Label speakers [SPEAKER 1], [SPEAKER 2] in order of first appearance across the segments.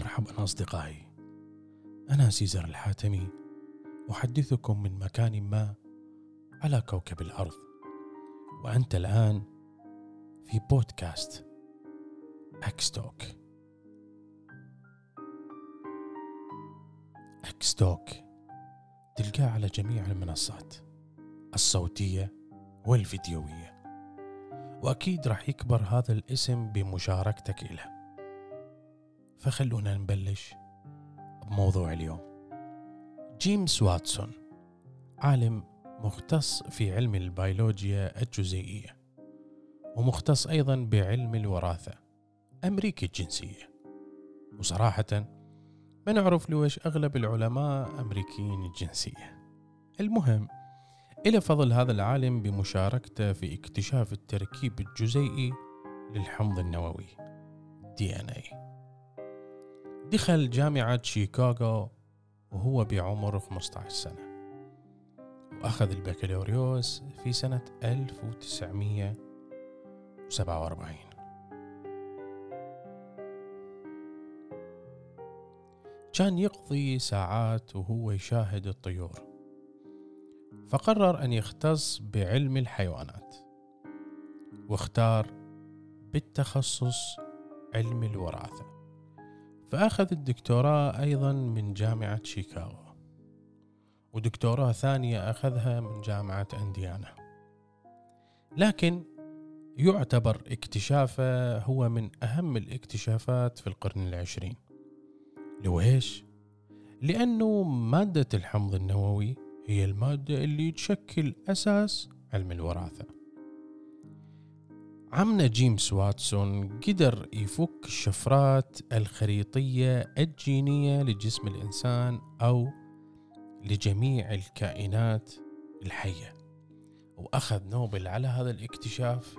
[SPEAKER 1] مرحبا أصدقائي. أنا سيزر الحاتمي أحدثكم من مكان ما على كوكب الأرض. وأنت الآن في بودكاست أكستوك. أكستوك تلقاه على جميع المنصات الصوتية والفيديوية. وأكيد راح يكبر هذا الاسم بمشاركتك له فخلونا نبلش بموضوع اليوم. جيمس واتسون عالم مختص في علم البيولوجيا الجزيئية ومختص أيضا بعلم الوراثة أمريكي الجنسية. وصراحة ما نعرف ليش أغلب العلماء أمريكيين الجنسية. المهم إلى فضل هذا العالم بمشاركته في اكتشاف التركيب الجزيئي للحمض النووي DNA دخل جامعة شيكاغو وهو بعمر 15 سنة. وأخذ البكالوريوس في سنة 1947 كان يقضي ساعات وهو يشاهد الطيور. فقرر أن يختص بعلم الحيوانات. واختار بالتخصص علم الوراثة. فأخذ الدكتوراه أيضا من جامعة شيكاغو ودكتوراه ثانية أخذها من جامعة أنديانا. لكن يعتبر اكتشافه هو من أهم الاكتشافات في القرن العشرين. لويش؟ لأنه مادة الحمض النووي هي المادة اللي تشكل أساس علم الوراثة. عمنا جيمس واتسون قدر يفك الشفرات الخريطية الجينية لجسم الإنسان أو لجميع الكائنات الحية وأخذ نوبل على هذا الاكتشاف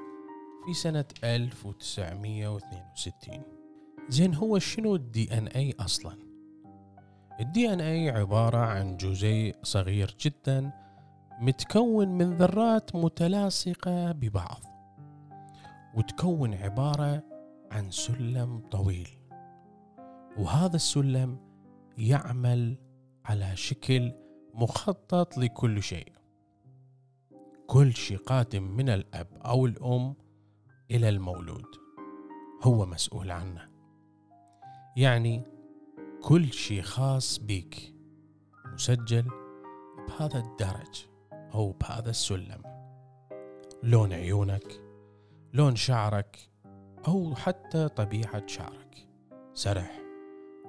[SPEAKER 1] في سنة 1962 زين هو شنو ال DNA أصلا؟ ال DNA عبارة عن جزيء صغير جدا متكون من ذرات متلاصقة ببعض. وتكون عبارة عن سلم طويل. وهذا السلم يعمل على شكل مخطط لكل شيء. كل شيء قادم من الأب أو الأم إلى المولود هو مسؤول عنه. يعني كل شيء خاص بيك مسجل بهذا الدرج أو بهذا السلم. لون عيونك لون شعرك أو حتى طبيعة شعرك. سرح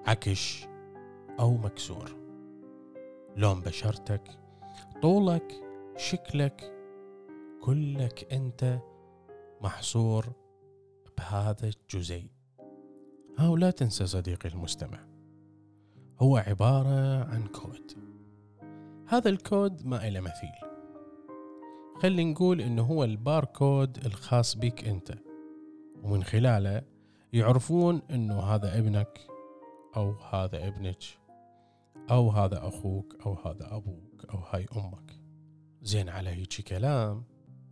[SPEAKER 1] عكش أو مكسور. لون بشرتك طولك شكلك كلك أنت محصور بهذا الجزيء أو لا تنسى صديقي المستمع هو عبارة عن كود. هذا الكود ما إله مثيل. خلي نقول إنه هو الباركود الخاص بك أنت. ومن خلاله يعرفون إنه هذا ابنك أو هذا ابنك أو هذا أخوك أو هذا أبوك أو هاي أمك. زين على هيك كلام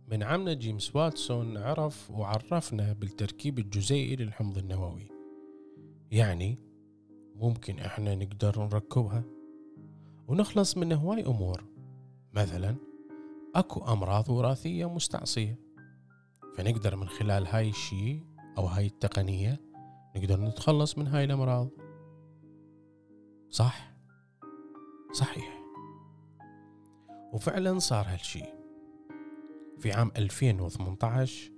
[SPEAKER 1] من عمنا جيمس واتسون عرف وعرفنا بالتركيب الجزيئي للحمض النووي. يعني ممكن إحنا نقدر نركبها ونخلص من هواي أمور. مثلا اكو امراض وراثية مستعصية. فنقدر من خلال هاي الشيء أو هاي التقنية نقدر نتخلص من هاي الامراض. صح؟ صحيح. وفعلا صار هالشي. في عام 2018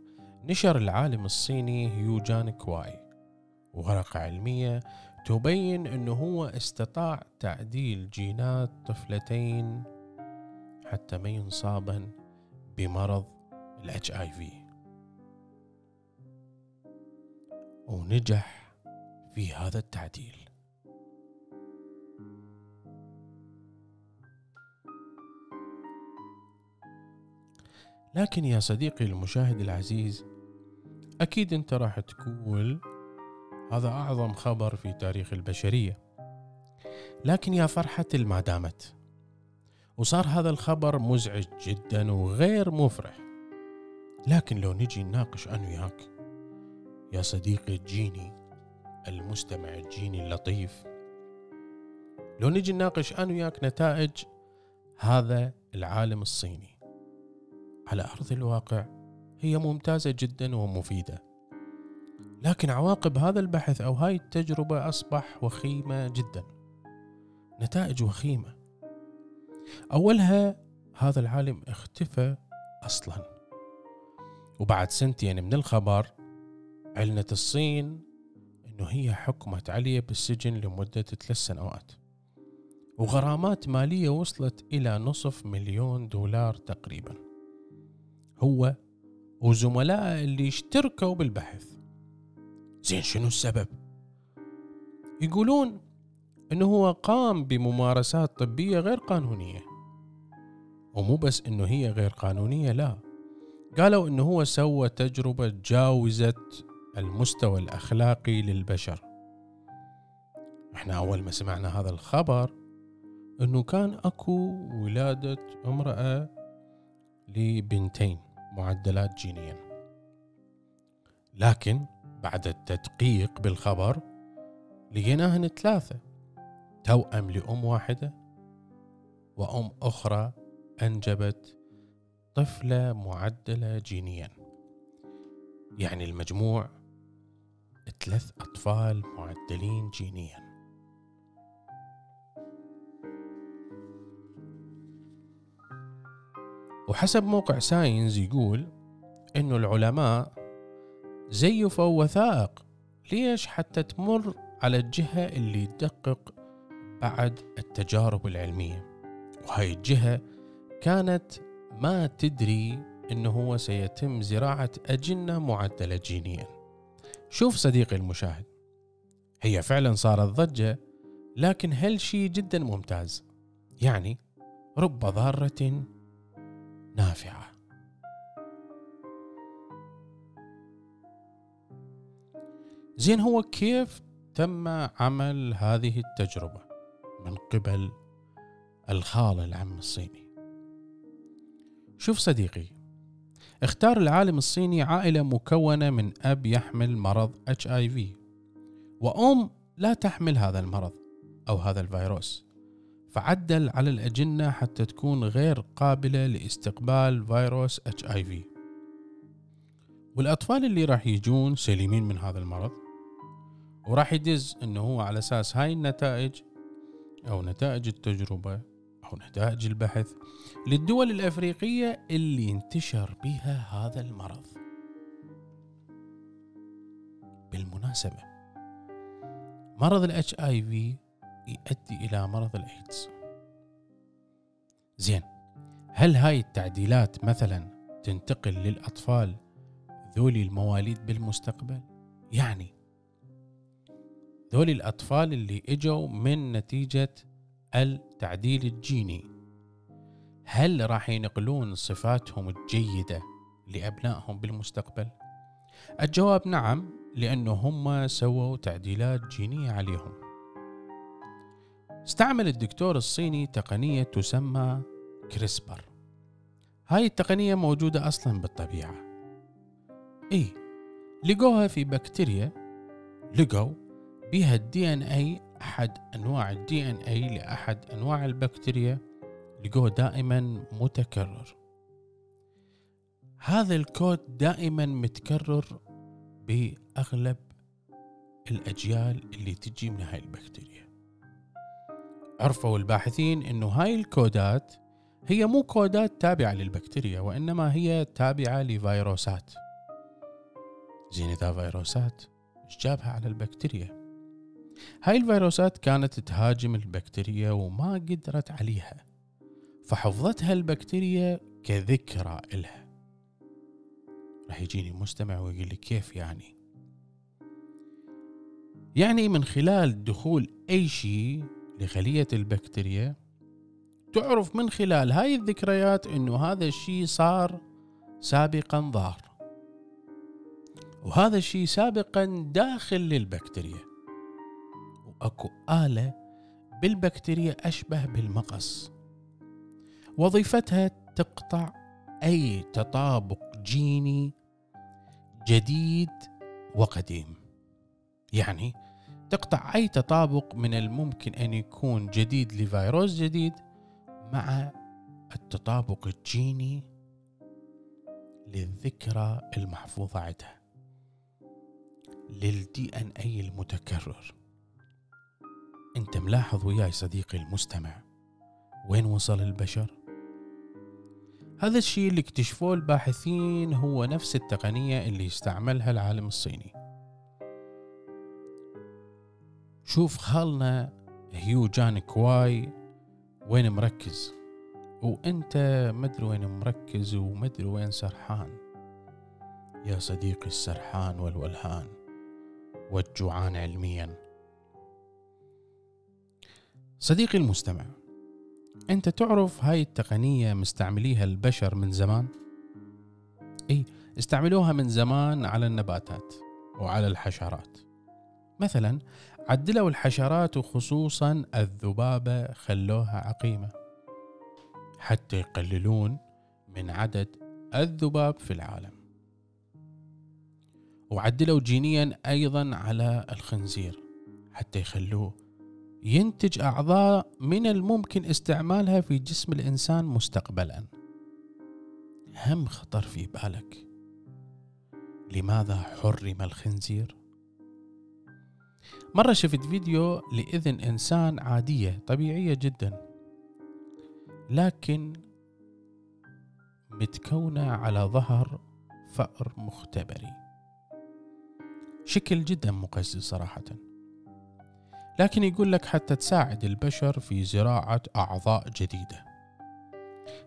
[SPEAKER 1] نشر العالم الصيني هيوجان كواي ورقة علمية تبين أنه هو استطاع تعديل جينات طفلتين حتى ما ينصابن بمرض ال HIV ونجح في هذا التعديل. لكن يا صديقي المشاهد العزيز أكيد أنت راح تقول هذا أعظم خبر في تاريخ البشرية. لكن يا فرحة المادامت وصار هذا الخبر مزعج جدا وغير مفرح. لكن لو نجي نناقش أنا وياك يا صديقي تجيني المستمع الجيني اللطيف لو نجي نناقش أنا وياك نتائج هذا العالم الصيني على أرض الواقع هي ممتازة جدا ومفيدة. لكن عواقب هذا البحث أو هاي التجربة أصبح وخيمة جدا. نتائج وخيمة. أولها هذا العالم اختفى أصلا. وبعد سنتين من الخبر أعلنت الصين أنه هي حكمت عليه بالسجن لمدة ثلاث سنوات. وغرامات مالية وصلت إلى نصف مليون دولار تقريبا. هو وزملائه اللي اشتركوا بالبحث. زين شنو السبب؟ يقولون إنه هو قام بممارسات طبية غير قانونية. ومو بس إنه هي غير قانونية لا. قالوا إنه هو سوى تجربة جاوزت المستوى الأخلاقي للبشر. إحنا أول ما سمعنا هذا الخبر إنه كان أكو ولادة امرأة لبنتين معدلات جينيا. لكن بعد التدقيق بالخبر لقيناهن ثلاثة. توأم لأم واحدة وأم أخرى أنجبت طفلة معدلة جينيا. يعني المجموع ثلاث أطفال معدلين جينيا. وحسب موقع ساينز يقول إنه العلماء زيفوا وثائق ليش حتى تمر على الجهة اللي تدقق بعد التجارب العلمية. وهاي الجهة كانت ما تدري إنه هو سيتم زراعة أجنة معدلة جينيا. شوف صديقي المشاهد هي فعلا صارت ضجة لكن هالشي جدا ممتاز؟ يعني رب ضارة نافعة. زين هو كيف تم عمل هذه التجربة؟ من قبل الخالة العم الصيني. شوف صديقي اختار العالم الصيني عائلة مكونة من أب يحمل مرض في وأم لا تحمل هذا المرض أو هذا الفيروس. فعدل على الأجنة حتى تكون غير قابلة لاستقبال فيروس في والأطفال اللي راح يجون سليمين من هذا المرض وراح يدز إنه هو على أساس هاي النتائج أو نتائج التجربة أو نتائج البحث للدول الأفريقية اللي انتشر بها هذا المرض. بالمناسبة مرض ال HIV يؤدي إلى مرض الايدز زين هل هاي التعديلات مثلا تنتقل للأطفال ذولي المواليد بالمستقبل؟ يعني ذول الأطفال اللي إجوا من نتيجة التعديل الجيني. هل راح ينقلون صفاتهم الجيدة لأبنائهم بالمستقبل؟ الجواب نعم لأنه هم سووا تعديلات جينية عليهم. استعمل الدكتور الصيني تقنية تسمى CRISPR. هاي التقنية موجودة أصلا بالطبيعة. إيه لقوها في بكتيريا لقوا بها ال DNA أحد أنواع ال DNA لأحد أنواع البكتيريا لقوه دائما متكرر. هذا الكود دائما متكرر بأغلب الأجيال اللي تجي من هاي البكتيريا. عرفوا الباحثين إنه هاي الكودات هي مو كودات تابعة للبكتيريا وإنما هي تابعة لفيروسات. زين إذا فيروسات إيش جابها على البكتيريا؟ هاي الفيروسات كانت تهاجم البكتيريا وما قدرت عليها فحفظتها البكتيريا كذكرى إلها. راح يجيني مستمع ويقول لي كيف يعني؟ يعني من خلال دخول أي شيء لخلية البكتيريا تعرف من خلال هاي الذكريات إنه هذا الشيء صار سابقا ظهر وهذا الشيء سابقا داخل للبكتيريا. أكو آلة بالبكتيريا أشبه بالمقص. وظيفتها تقطع أي تطابق جيني جديد وقديم. يعني تقطع أي تطابق من الممكن أن يكون جديد لفيروس جديد مع التطابق الجيني للذكرى المحفوظة عندها للدي ان اي المتكرر. أنت ملاحظ وياي صديقي المستمع. وين وصل البشر؟ هذا الشيء اللي اكتشفوه الباحثين هو نفس التقنية اللي استعملها العالم الصيني. شوف خالنا هيو جان كواي وين مركز؟ وأنت مدري وين مركز ومدري وين سرحان. يا صديقي السرحان والولهان والجوعان علميا. صديقي المستمع أنت تعرف هاي التقنية مستعمليها البشر من زمان؟ إي استعملوها من زمان على النباتات وعلى الحشرات. مثلا عدلوا الحشرات وخصوصا الذبابة خلوها عقيمة. حتى يقللون من عدد الذباب في العالم. وعدلوا جينيا أيضا على الخنزير حتى يخلوه ينتج أعضاء من الممكن استعمالها في جسم الإنسان مستقبلا. هم خطر في بالك. لماذا حرم الخنزير؟ مرة شفت فيديو لإذن إنسان عادية طبيعية جدا لكن متكونة على ظهر فأر مختبري. شكل جدا مقزز صراحة. لكن يقول لك حتى تساعد البشر في زراعة أعضاء جديدة.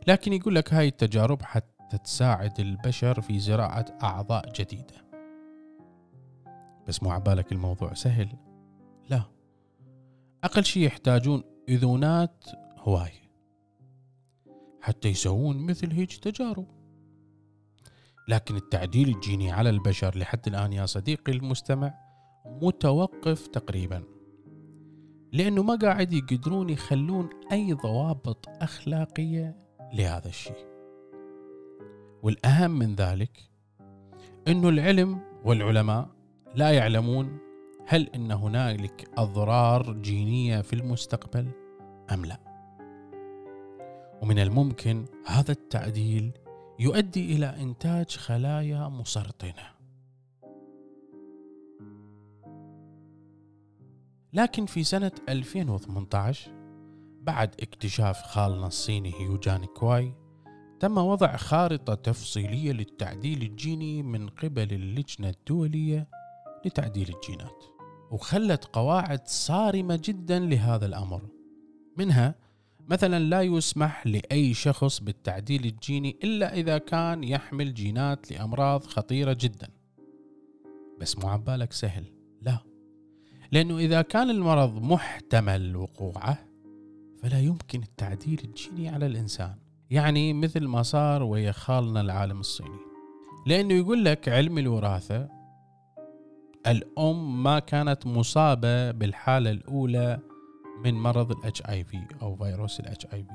[SPEAKER 1] لكن يقول لك هاي التجارب حتى تساعد البشر في زراعة أعضاء جديدة. بس مو عبالك الموضوع سهل؟ لا. أقل شيء يحتاجون إذونات هواية حتى يسوون مثل هيج تجارب. لكن التعديل الجيني على البشر لحد الآن يا صديقي المستمع متوقف تقريبا. لأنه ما قاعد يقدرون يخلون أي ضوابط أخلاقية لهذا الشيء. والأهم من ذلك أنه العلم والعلماء لا يعلمون هل إن هنالك أضرار جينية في المستقبل أم لا. ومن الممكن هذا التعديل يؤدي إلى إنتاج خلايا مسرطنة. لكن في سنة 2018 بعد اكتشاف خالنا الصيني هيوجان كواي تم وضع خارطة تفصيلية للتعديل الجيني من قبل اللجنة الدولية لتعديل الجينات وخلت قواعد صارمة جدا لهذا الأمر. منها مثلا لا يسمح لأي شخص بالتعديل الجيني إلا إذا كان يحمل جينات لأمراض خطيرة جدا. بس مو عبالك سهل لا. لأنه إذا كان المرض محتمل وقوعه فلا يمكن التعديل الجيني على الإنسان. يعني مثل ما صار ويا خالنا العالم الصيني. لأنه يقول لك علم الوراثة الأم ما كانت مصابة بالحالة الأولى من مرض ال HIV أو فيروس ال HIV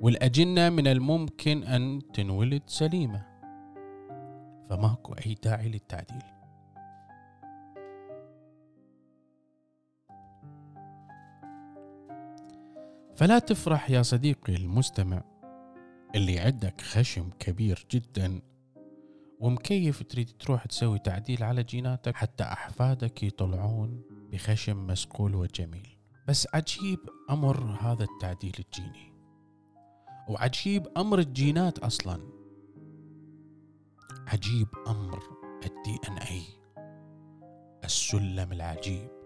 [SPEAKER 1] والأجنة من الممكن أن تنولد سليمة. فماكو أي داعي للتعديل. فلا تفرح يا صديقي المستمع اللي عندك خشم كبير جدا. ومكيف تريد تروح تسوي تعديل على جيناتك؟ حتى أحفادك يطلعون بخشم مسقول وجميل. بس عجيب أمر هذا التعديل الجيني. وعجيب أمر الجينات أصلا. عجيب أمر الدي إن اي السلم العجيب.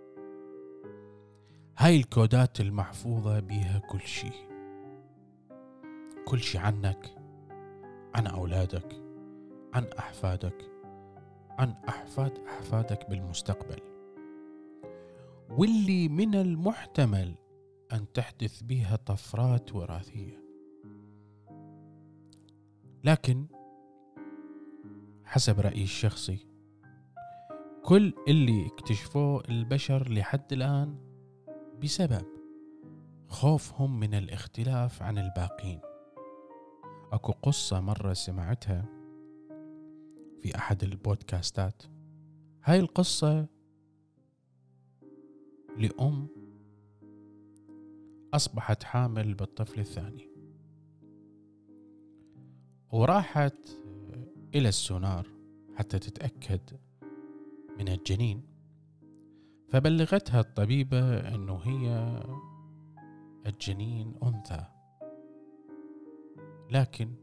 [SPEAKER 1] هاي الكودات المحفوظة بيها كل شيء كل شيء عنك عن أولادك عن أحفادك عن أحفاد أحفادك بالمستقبل. واللي من المحتمل أن تحدث بها طفرات وراثية. لكن حسب رأيي الشخصي كل اللي اكتشفوه البشر لحد الآن بسبب خوفهم من الاختلاف عن الباقين. أكو قصة مرة سمعتها في أحد البودكاستات. هاي القصة لأم أصبحت حامل بالطفل الثاني. وراحت إلى السونار حتى تتأكد من الجنين. فبلغتها الطبيبة أنه هي الجنين أنثى. لكن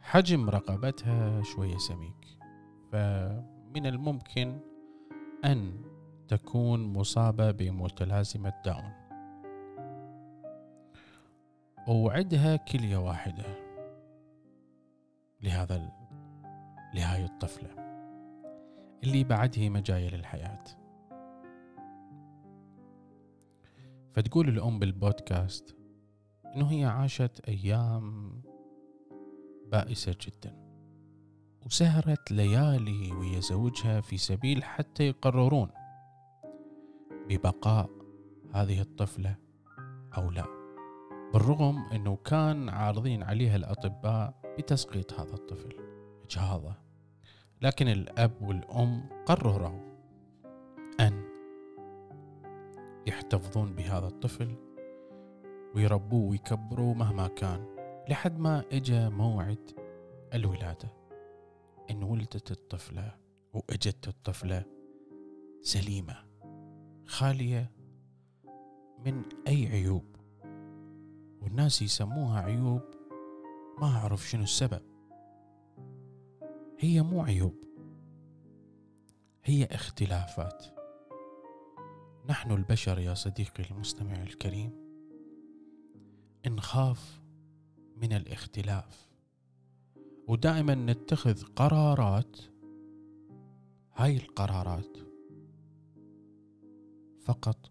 [SPEAKER 1] حجم رقبتها شوية سميك فمن الممكن أن تكون مصابة بمتلازمة داون. وعندها كلية واحدة لهذا لهاي الطفلة اللي بعد هي مجاية للحياة. فتقول الأم بالبودكاست إنه هي عاشت أيام بائسة جدا وسهرت ليالي ويا زوجها في سبيل حتى يقررون ببقاء هذه الطفلة أو لا بالرغم أنه كان عارضين عليها الأطباء بتسقيط هذا الطفل إجهاضه. لكن الأب والأم قرروا يحتفظون بهذا الطفل ويربوه ويكبروه مهما كان لحد ما اجى موعد الولادة. إن ولدت الطفلة وإجت الطفلة سليمة خالية من أي عيوب. والناس يسموها عيوب ما أعرف شنو السبب. هي مو عيوب هي اختلافات. نحن البشر يا صديقي المستمع الكريم. نخاف من الاختلاف. ودائما نتخذ قرارات هاي القرارات فقط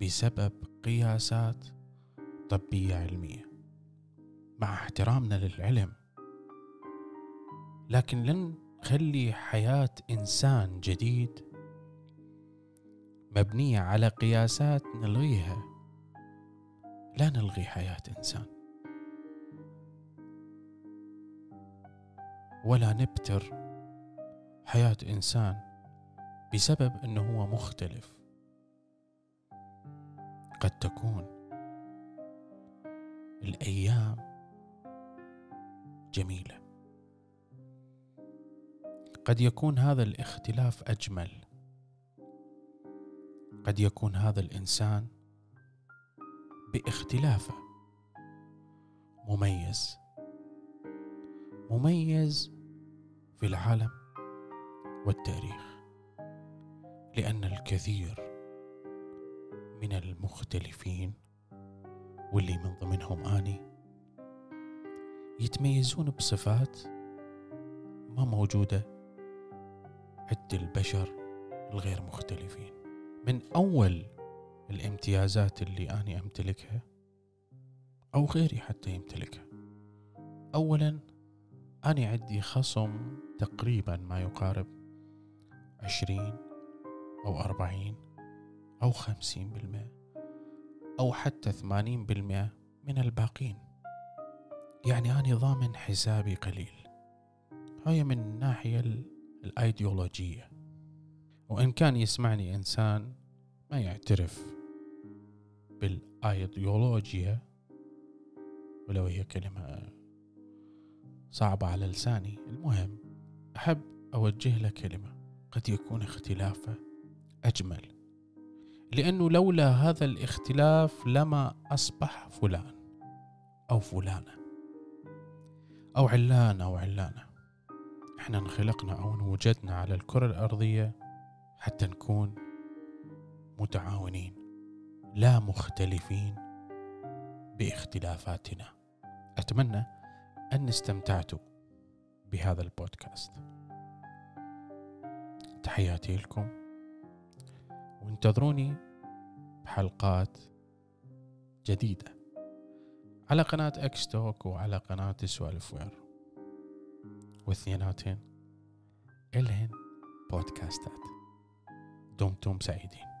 [SPEAKER 1] بسبب قياسات طبية علمية. مع احترامنا للعلم. لكن لن نخلي حياة إنسان جديد مبنية على قياسات نلغيها. لا نلغي حياة إنسان. ولا نبتر حياة إنسان بسبب إنه هو مختلف. قد تكون الأيام جميلة. قد يكون هذا الاختلاف أجمل. قد يكون هذا الإنسان باختلافه. مميز. مميز في العالم والتاريخ لأن الكثير من المختلفين واللي من ضمنهم آني يتميزون بصفات ما موجودة عند البشر الغير مختلفين. من أول الامتيازات اللي أنا أمتلكها أو غيري حتى يمتلكها. أولا أنا عندي خصم تقريبا ما يقارب عشرين أو أربعين أو خمسين بالمئة أو حتى ثمانين بالمئة من الباقين. يعني أنا ضامن حسابي قليل. هاي من الناحية الأيديولوجية. وإن كان يسمعني إنسان ما يعترف بالآيديولوجيا ولو هي كلمة صعبة على لساني. المهم أحب أوجه له كلمة قد يكون اختلافه أجمل. لأنه لولا هذا الاختلاف لما أصبح فلان أو فلانة أو علان أو علانة. إحنا انخلقنا أو انوجدنا على الكرة الأرضية حتى نكون متعاونين لا مختلفين باختلافاتنا. أتمنى أن استمتعتوا بهذا البودكاست. تحياتي لكم. وانتظروني بحلقات جديدة على قناة اكستوك وعلى قناة سوالف وير. واثنيناتهن إلهن بودكاستات. دمتم سعيدين.